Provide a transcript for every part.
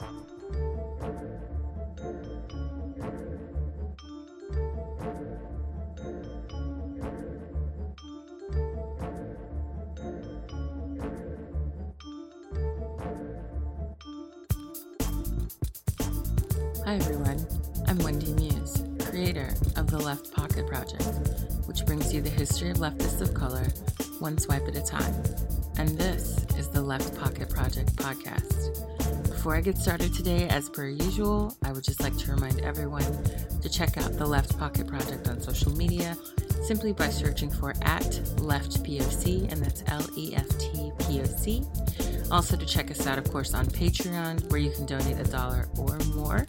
Hi everyone, I'm Wendy Muse, creator of the Left POC Project, which brings you the history of leftists of color, one swipe at a time. And this is the Left POC Project podcast. Before I get started today, as per usual, I would just like to remind everyone to check out the Left POC Project on social media simply by searching for at Left POC, and that's L E F T P O C. Also, to check us out, of course, on Patreon, where you can donate a dollar or more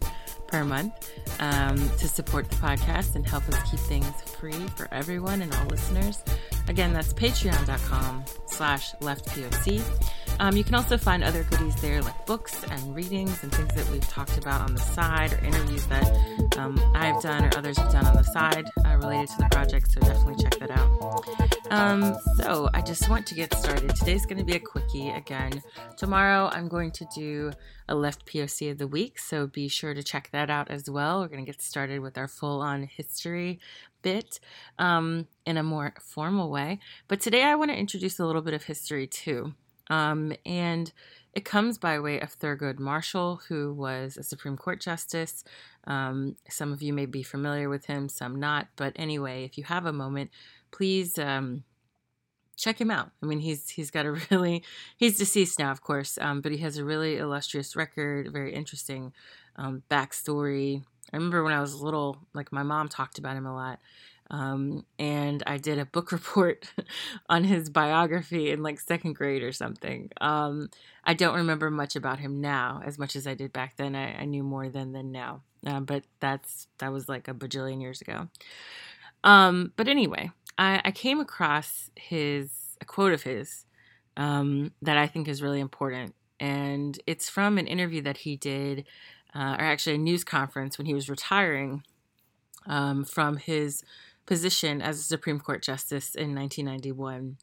per month um, to support the podcast and help us keep things free for everyone and all listeners. Again, that's patreon.com slash leftpoc. Um, you can also find other goodies there like books and readings and things that we've talked about on the side or interviews that um, I've done or others have done on the side uh, related to the project. So definitely check that out. Um, so I just want to get started. Today's going to be a quickie again. Tomorrow I'm going to do a left POC of the week. So be sure to check that out as well. We're going to get started with our full on history bit um, in a more formal way. But today I want to introduce a little bit of history too. Um, and it comes by way of Thurgood Marshall, who was a Supreme Court justice. Um, some of you may be familiar with him, some not. But anyway, if you have a moment, please um, check him out. I mean, he's he's got a really he's deceased now, of course, um, but he has a really illustrious record, very interesting um, backstory. I remember when I was little, like my mom talked about him a lot. Um, and I did a book report on his biography in like second grade or something. Um, I don't remember much about him now, as much as I did back then. I, I knew more then than now, uh, but that's that was like a bajillion years ago. Um, but anyway, I, I, came across his a quote of his um, that I think is really important, and it's from an interview that he did, uh, or actually a news conference when he was retiring um, from his position as a Supreme Court justice in 1991.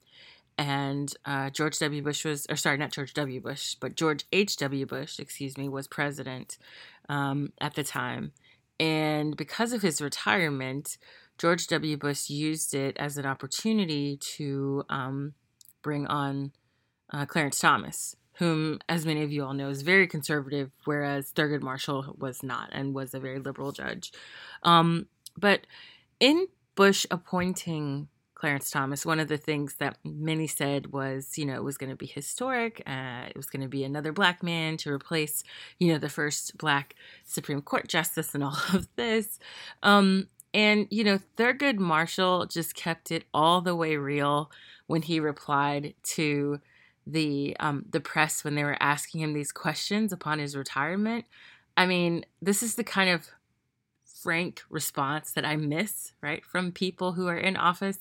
And uh, George W. Bush was, or sorry, not George W. Bush, but George H.W. Bush, excuse me, was president um, at the time. And because of his retirement, George W. Bush used it as an opportunity to um, bring on uh, Clarence Thomas, whom, as many of you all know, is very conservative, whereas Thurgood Marshall was not and was a very liberal judge. Um, but in Bush appointing Clarence Thomas, one of the things that many said was, you know, it was going to be historic. Uh, it was going to be another black man to replace, you know, the first black Supreme Court justice and all of this. Um, and, you know, Thurgood Marshall just kept it all the way real when he replied to the um, the press when they were asking him these questions upon his retirement. I mean, this is the kind of frank response that I miss, right, from people who are in office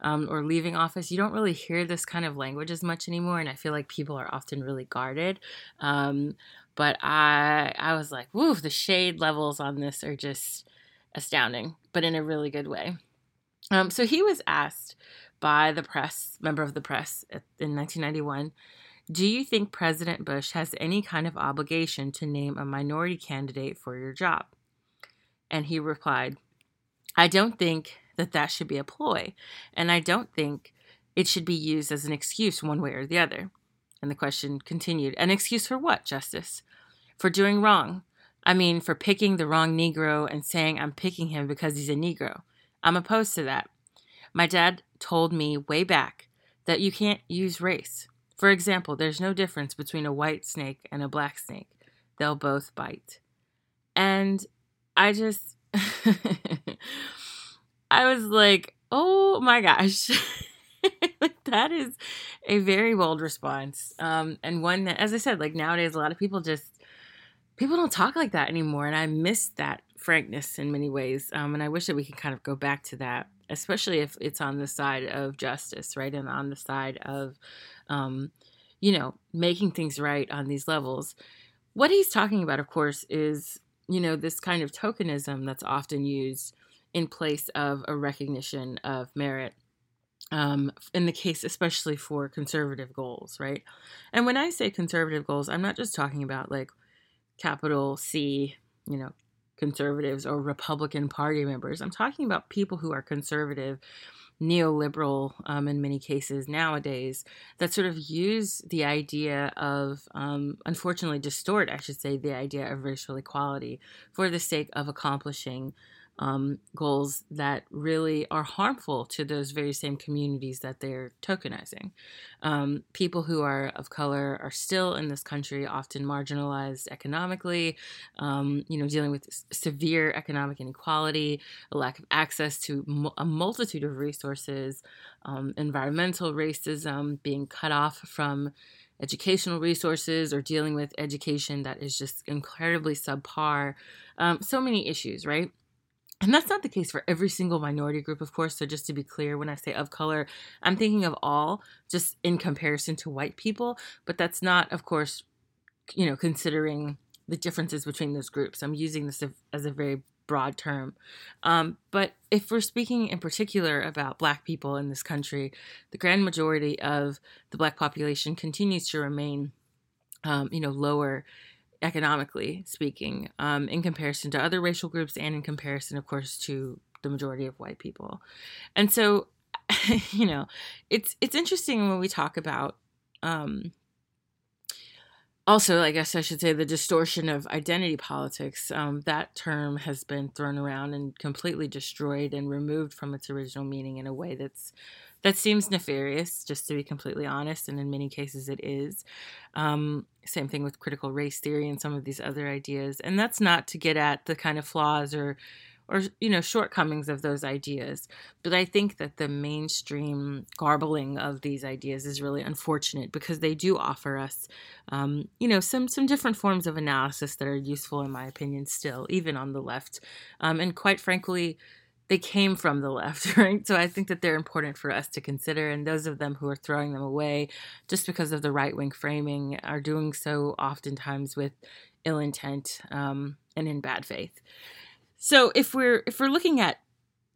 um, or leaving office. You don't really hear this kind of language as much anymore, and I feel like people are often really guarded. Um, but I, I was like, woo, the shade levels on this are just astounding, but in a really good way. Um, so he was asked by the press, member of the press in 1991. Do you think President Bush has any kind of obligation to name a minority candidate for your job? And he replied, I don't think that that should be a ploy, and I don't think it should be used as an excuse one way or the other. And the question continued An excuse for what, Justice? For doing wrong. I mean, for picking the wrong Negro and saying I'm picking him because he's a Negro. I'm opposed to that. My dad told me way back that you can't use race. For example, there's no difference between a white snake and a black snake, they'll both bite. And I just, I was like, oh my gosh. that is a very bold response. Um, and one that, as I said, like nowadays, a lot of people just, people don't talk like that anymore. And I miss that frankness in many ways. Um, and I wish that we could kind of go back to that, especially if it's on the side of justice, right? And on the side of, um, you know, making things right on these levels. What he's talking about, of course, is you know, this kind of tokenism that's often used in place of a recognition of merit. Um, in the case, especially for conservative goals, right? And when I say conservative goals, I'm not just talking about like capital C, you know, conservatives or Republican Party members. I'm talking about people who are conservative, neoliberal um, in many cases nowadays that sort of use the idea of, um, unfortunately, distort, I should say, the idea of racial equality for the sake of accomplishing um, goals that really are harmful to those very same communities that they're tokenizing. Um, people who are of color are still in this country often marginalized economically, um, you know, dealing with severe economic inequality, a lack of access to a multitude of resources, um, environmental racism, being cut off from educational resources or dealing with education that is just incredibly subpar. Um, so many issues, right? And that's not the case for every single minority group, of course. So, just to be clear, when I say of color, I'm thinking of all just in comparison to white people. But that's not, of course, you know, considering the differences between those groups. I'm using this as a very broad term. Um, but if we're speaking in particular about Black people in this country, the grand majority of the Black population continues to remain, um, you know, lower economically speaking, um, in comparison to other racial groups and in comparison, of course, to the majority of white people. And so, you know, it's it's interesting when we talk about um, also, I guess I should say the distortion of identity politics. Um, that term has been thrown around and completely destroyed and removed from its original meaning in a way that's that seems nefarious, just to be completely honest, and in many cases it is. Um, same thing with critical race theory and some of these other ideas, and that's not to get at the kind of flaws or or you know shortcomings of those ideas but i think that the mainstream garbling of these ideas is really unfortunate because they do offer us um, you know some some different forms of analysis that are useful in my opinion still even on the left um, and quite frankly they came from the left, right? So I think that they're important for us to consider. And those of them who are throwing them away just because of the right wing framing are doing so oftentimes with ill intent um, and in bad faith. So if we're if we're looking at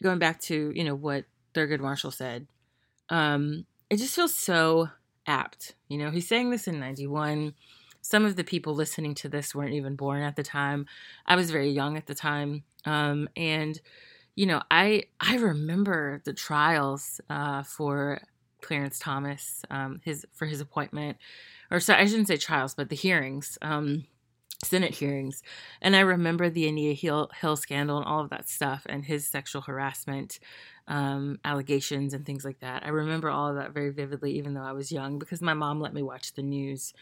going back to you know what Thurgood Marshall said, um, it just feels so apt. You know, he's saying this in '91. Some of the people listening to this weren't even born at the time. I was very young at the time, um, and you know, I I remember the trials uh, for Clarence Thomas, um, his for his appointment, or so I shouldn't say trials, but the hearings, um, Senate hearings, and I remember the Anita Hill, Hill scandal and all of that stuff, and his sexual harassment um, allegations and things like that. I remember all of that very vividly, even though I was young, because my mom let me watch the news,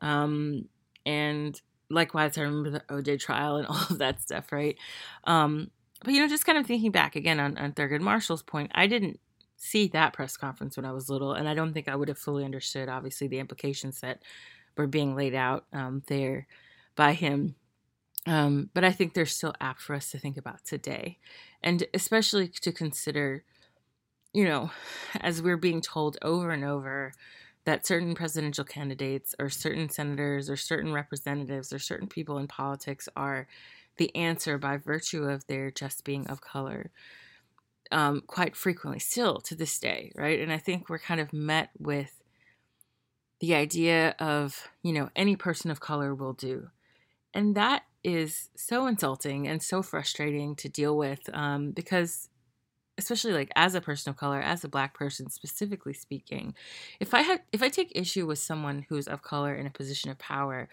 um, and likewise, I remember the OJ trial and all of that stuff, right? Um, but you know, just kind of thinking back again on, on Thurgood Marshall's point, I didn't see that press conference when I was little, and I don't think I would have fully understood, obviously, the implications that were being laid out um, there by him. Um, but I think they're still apt for us to think about today, and especially to consider, you know, as we're being told over and over that certain presidential candidates or certain senators or certain representatives or certain people in politics are the answer by virtue of their just being of color um, quite frequently, still to this day, right? And I think we're kind of met with the idea of, you know, any person of color will do. And that is so insulting and so frustrating to deal with um, because especially like as a person of color as a black person specifically speaking if i had if i take issue with someone who's of color in a position of power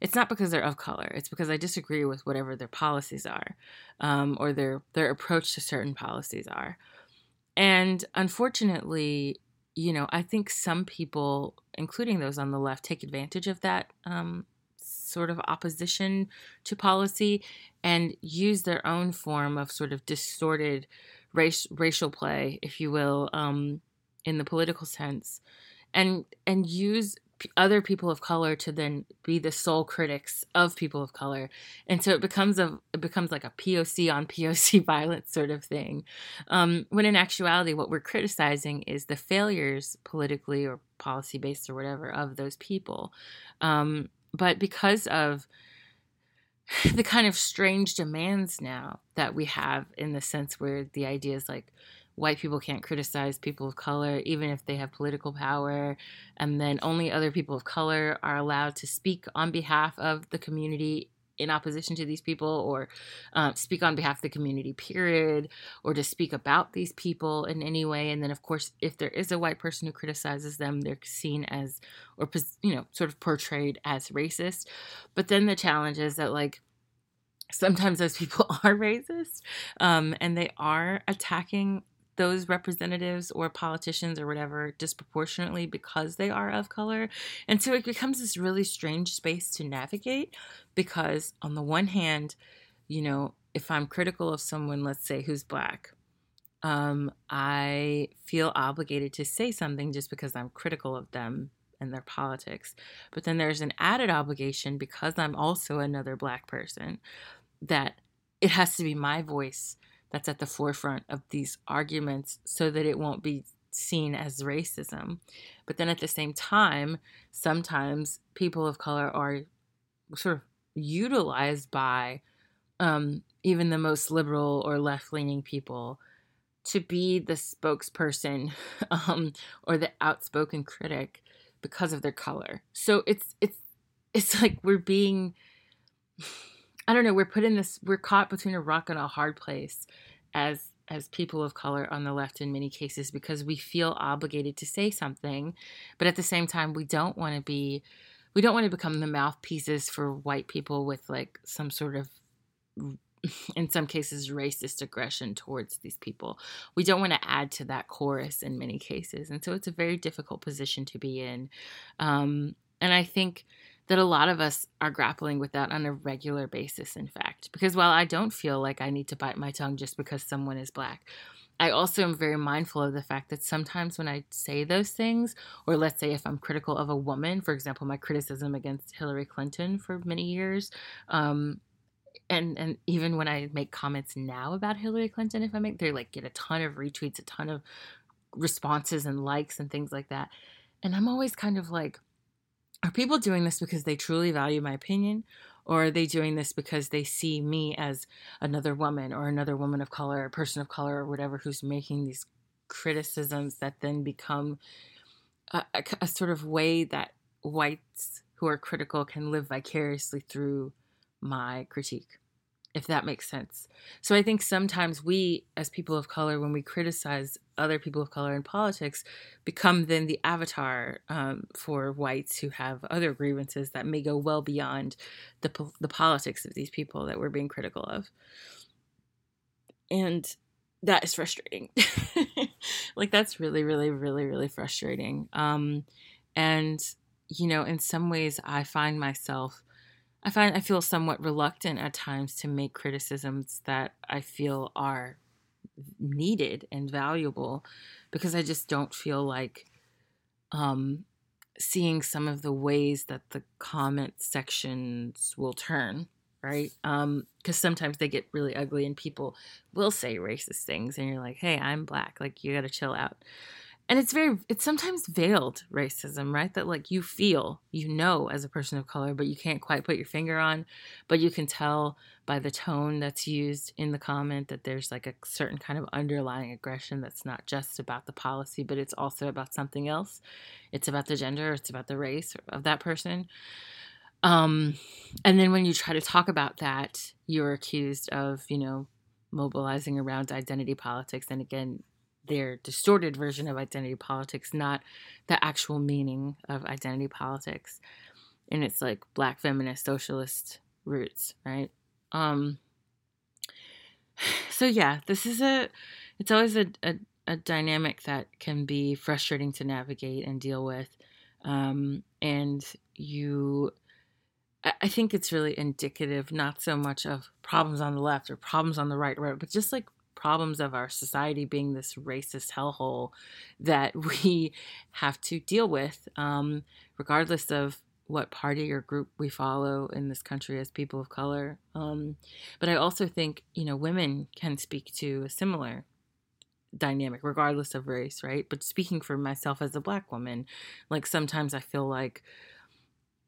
it's not because they're of color. It's because I disagree with whatever their policies are, um, or their their approach to certain policies are. And unfortunately, you know, I think some people, including those on the left, take advantage of that um, sort of opposition to policy and use their own form of sort of distorted race racial play, if you will, um, in the political sense, and and use other people of color to then be the sole critics of people of color. And so it becomes a it becomes like a poc on poc violence sort of thing. Um, when in actuality what we're criticizing is the failures politically or policy based or whatever of those people. Um, but because of the kind of strange demands now that we have in the sense where the idea is like white people can't criticize people of color, even if they have political power. And then only other people of color are allowed to speak on behalf of the community in opposition to these people or uh, speak on behalf of the community, period, or to speak about these people in any way. And then, of course, if there is a white person who criticizes them, they're seen as, or, you know, sort of portrayed as racist. But then the challenge is that, like, sometimes those people are racist um, and they are attacking those representatives or politicians or whatever disproportionately because they are of color. And so it becomes this really strange space to navigate because, on the one hand, you know, if I'm critical of someone, let's say, who's black, um, I feel obligated to say something just because I'm critical of them and their politics. But then there's an added obligation because I'm also another black person that it has to be my voice that's at the forefront of these arguments so that it won't be seen as racism. But then at the same time, sometimes people of color are sort of utilized by um, even the most liberal or left leaning people to be the spokesperson um, or the outspoken critic because of their color. So it's it's it's like we're being I don't know, we're put in this we're caught between a rock and a hard place as as people of color on the left in many cases because we feel obligated to say something, but at the same time we don't want to be we don't want to become the mouthpieces for white people with like some sort of in some cases racist aggression towards these people. We don't want to add to that chorus in many cases. And so it's a very difficult position to be in. Um, and I think that a lot of us are grappling with that on a regular basis, in fact. Because while I don't feel like I need to bite my tongue just because someone is black, I also am very mindful of the fact that sometimes when I say those things, or let's say if I'm critical of a woman, for example, my criticism against Hillary Clinton for many years, um, and and even when I make comments now about Hillary Clinton, if I make they like get a ton of retweets, a ton of responses and likes and things like that, and I'm always kind of like, are people doing this because they truly value my opinion? Or are they doing this because they see me as another woman or another woman of color a person of color or whatever who's making these criticisms that then become a, a, a sort of way that whites who are critical can live vicariously through my critique if that makes sense. So I think sometimes we, as people of color, when we criticize other people of color in politics, become then the avatar um, for whites who have other grievances that may go well beyond the the politics of these people that we're being critical of, and that is frustrating. like that's really, really, really, really frustrating. Um, and you know, in some ways, I find myself I find I feel somewhat reluctant at times to make criticisms that I feel are needed and valuable because I just don't feel like um, seeing some of the ways that the comment sections will turn, right? Because um, sometimes they get really ugly and people will say racist things, and you're like, hey, I'm black. Like, you got to chill out and it's very it's sometimes veiled racism right? That like you feel you know as a person of color but you can't quite put your finger on. But you can tell by the tone that's used in the comment that there's like a certain kind of underlying aggression that's not just about the policy but it's also about something else. It's about the gender it's about the race of that person. Um and then when you try to talk about that you're accused of you know mobilizing around identity politics. And again their distorted version of identity politics, not the actual meaning of identity politics. And it's like black feminist socialist roots, right? Um so yeah, this is a it's always a, a, a dynamic that can be frustrating to navigate and deal with. Um and you I think it's really indicative not so much of problems on the left or problems on the right, right, but just like problems of our society being this racist hellhole that we have to deal with, um, regardless of what party or group we follow in this country as people of color. Um, but I also think, you know, women can speak to a similar dynamic, regardless of race, right? But speaking for myself as a black woman, like sometimes I feel like,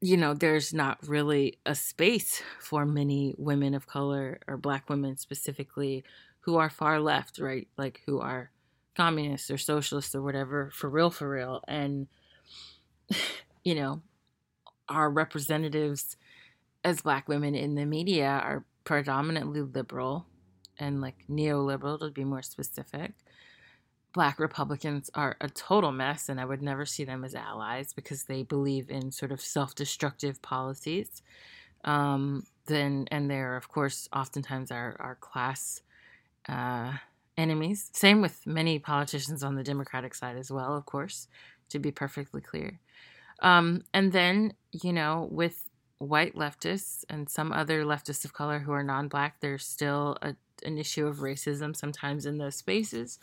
you know, there's not really a space for many women of color or black women specifically who are far left, right? Like who are communists or socialists or whatever, for real, for real. And, you know, our representatives as black women in the media are predominantly liberal and like neoliberal to be more specific black republicans are a total mess and i would never see them as allies because they believe in sort of self-destructive policies um, then and they're of course oftentimes our, our class uh, enemies. Same with many politicians on the democratic side as well of course to be perfectly clear. Um, and then you know with white leftists and some other leftists of color who are non-black there's still a, an issue of racism sometimes in those spaces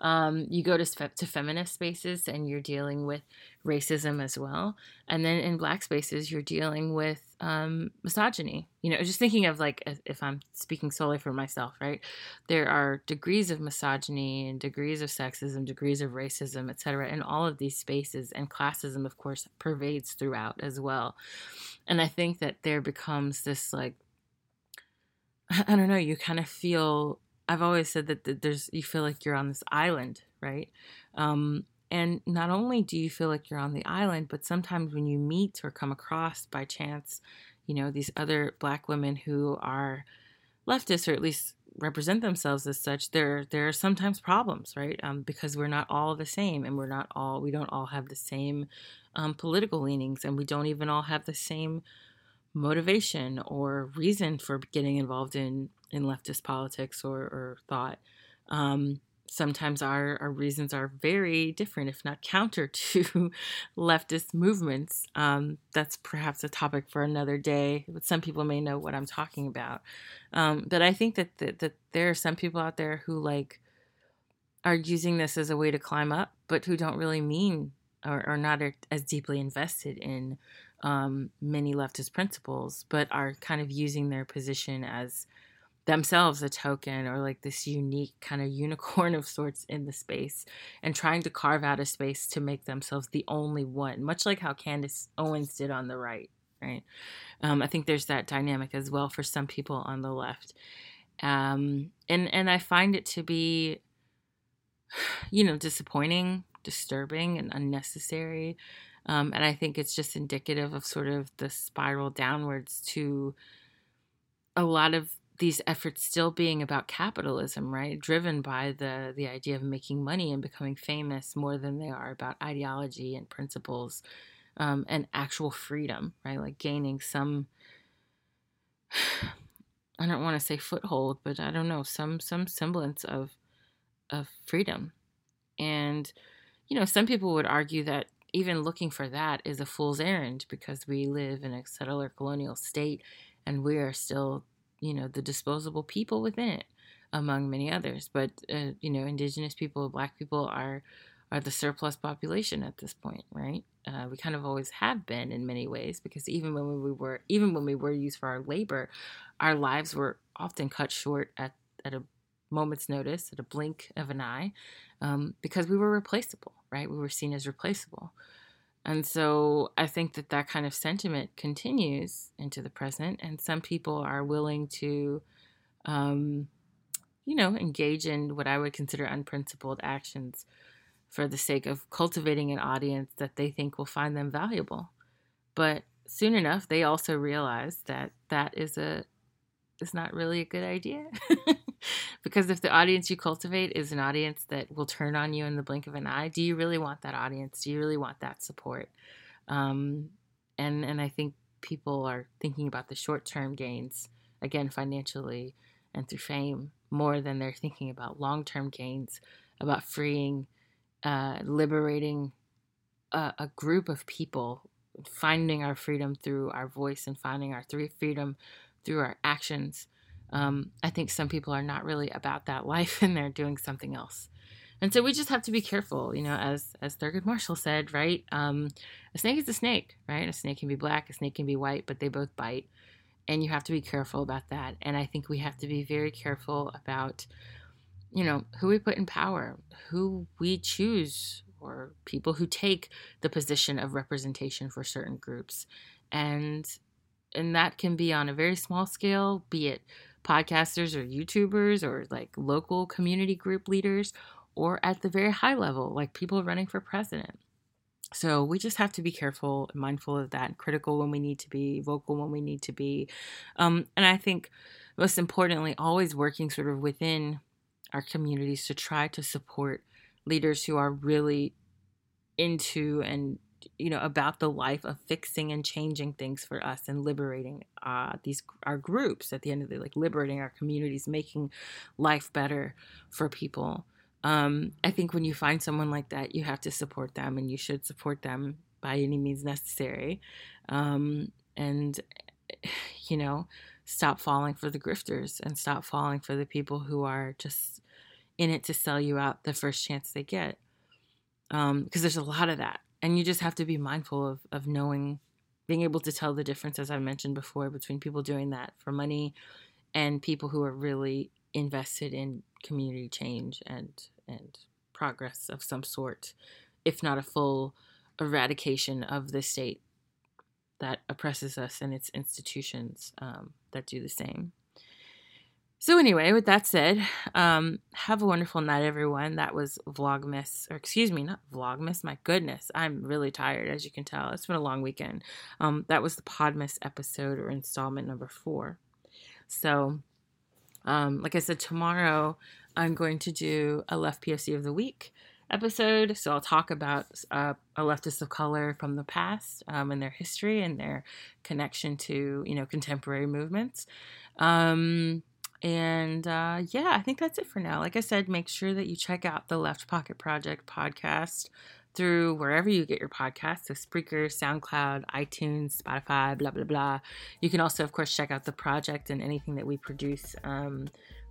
um, you go to, to feminist spaces and you're dealing with racism as well. And then in black spaces, you're dealing with um, misogyny. You know, just thinking of like, if I'm speaking solely for myself, right? There are degrees of misogyny and degrees of sexism, degrees of racism, etc. in all of these spaces. And classism, of course, pervades throughout as well. And I think that there becomes this like, I don't know, you kind of feel I've always said that, there's you feel like you're on this island, right? Um, and not only do you feel like you're on the island, but sometimes when you meet or come across by chance, you know, these other black women who are leftists or at least represent themselves as such, there there are sometimes problems, right? Um, because we're not all the same, and we're not all we don't all have the same um, political leanings, and we don't even all have the same motivation or reason for getting involved in in leftist politics or, or thought. Um, sometimes our, our reasons are very different, if not counter to leftist movements. Um, that's perhaps a topic for another day, but some people may know what I'm talking about. Um, but I think that, that, that there are some people out there who like are using this as a way to climb up, but who don't really mean or, or not as deeply invested in um, many leftist principles, but are kind of using their position as themselves a token or like this unique kind of unicorn of sorts in the space and trying to carve out a space to make themselves the only one, much like how Candace Owens did on the right, right? Um, I think there's that dynamic as well for some people on the left. Um, and, and I find it to be, you know, disappointing, disturbing, and unnecessary. Um, and I think it's just indicative of sort of the spiral downwards to a lot of these efforts still being about capitalism, right? Driven by the the idea of making money and becoming famous more than they are about ideology and principles um, and actual freedom, right? Like gaining some. I don't want to say foothold, but I don't know some some semblance of of freedom, and you know some people would argue that even looking for that is a fool's errand because we live in a settler colonial state and we are still you know the disposable people within it among many others. But uh, you know indigenous people black people are are the surplus population at this point right? Uh, we kind of always have been in many ways because even when we were even when we were used for our labor our lives were often cut short at at a moment's notice at a blink of an eye um, because we were replaceable right we were seen as replaceable and so I think that that kind of sentiment continues into the present, and some people are willing to, um, you know, engage in what I would consider unprincipled actions for the sake of cultivating an audience that they think will find them valuable. But soon enough, they also realize that that is a is not really a good idea. because if the audience you cultivate is an audience that will turn on you in the blink of an eye, do you really want that audience? Do you really want that support? Um, and and I think people are thinking about the short term gains again financially and through fame more than they're thinking about long term gains, about freeing, uh, liberating a, a group of people, finding our freedom through our voice and finding our freedom through our actions. Um, I think some people are not really about that life and they're doing something else. And so we just have to be careful, you know, as as Thurgood Marshall said, right? Um, a snake is a snake, right? A snake can be black, a snake can be white, but they both bite. And you have to be careful about that. And I think we have to be very careful about, you know, who we put in power, who we choose, or people who take the position of representation for certain groups. And and that can be on a very small scale, be it podcasters or YouTubers or like local community group leaders, or at the very high level, like people running for president. So we just have to be careful and mindful of that, critical when we need to be, vocal when we need to be. Um, and I think most importantly, always working sort of within our communities to try to support leaders who are really into and you know about the life of fixing and changing things for us and liberating uh, these our groups at the end of the day like liberating our communities making life better for people. Um, i think when you find someone like that you have to support them and you should support them by any means necessary. Um, and you know stop falling for the grifters and stop falling for the people who are just in it to sell you out the first chance they get. Because um, there's a lot of that and you just have to be mindful of of knowing being able to tell the difference as i mentioned before between people doing that for money and people who are really invested in community change and and progress of some sort if not a full eradication of the state that oppresses us and its institutions um, that do the same so anyway, with that said, um, have a wonderful night, everyone. That was Vlogmas, or excuse me, not Vlogmas. My goodness, I'm really tired, as you can tell. It's been a long weekend. Um, that was the Podmas episode or installment number four. So, um, like I said, tomorrow I'm going to do a left POC of the week episode. So I'll talk about uh, a leftist of color from the past um, and their history and their connection to you know contemporary movements. Um, and uh, yeah, I think that's it for now. Like I said, make sure that you check out the Left POC Project podcast through wherever you get your podcasts. So Spreaker, SoundCloud, iTunes, Spotify, blah, blah, blah. You can also, of course, check out the project and anything that we produce. Um,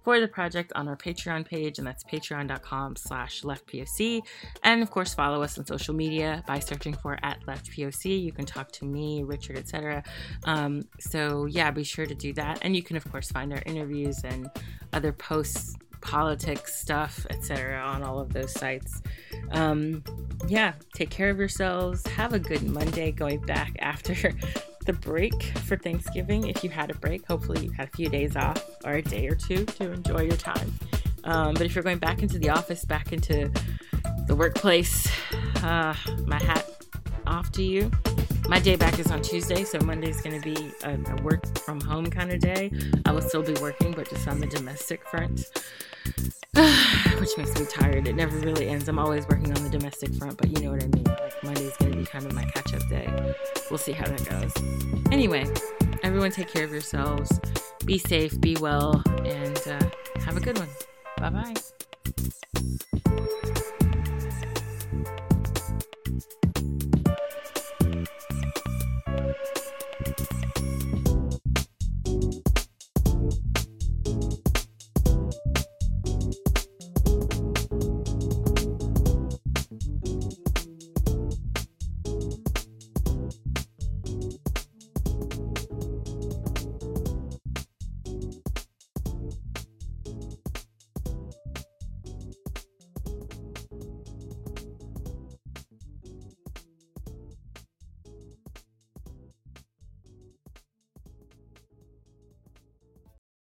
for the project on our Patreon page, and that's patreon.com slash leftpoc. And of course, follow us on social media by searching for at leftpoc. You can talk to me, Richard, etc. Um, so yeah, be sure to do that. And you can of course find our interviews and other posts politics stuff, etc., on all of those sites. Um, yeah, take care of yourselves. Have a good Monday going back after the break for Thanksgiving. If you had a break, hopefully you had a few days off or a day or two to enjoy your time. Um, but if you're going back into the office, back into the workplace, uh, my hat off to you. My day back is on Tuesday, so Monday is going to be a, a work from home kind of day. I will still be working, but just on the domestic front. which makes me tired. It never really ends. I'm always working on the domestic front, but you know what I mean. Like Monday's gonna be kind of my catch up day. We'll see how that goes. Anyway, everyone take care of yourselves. Be safe, be well, and uh, have a good one. Bye bye.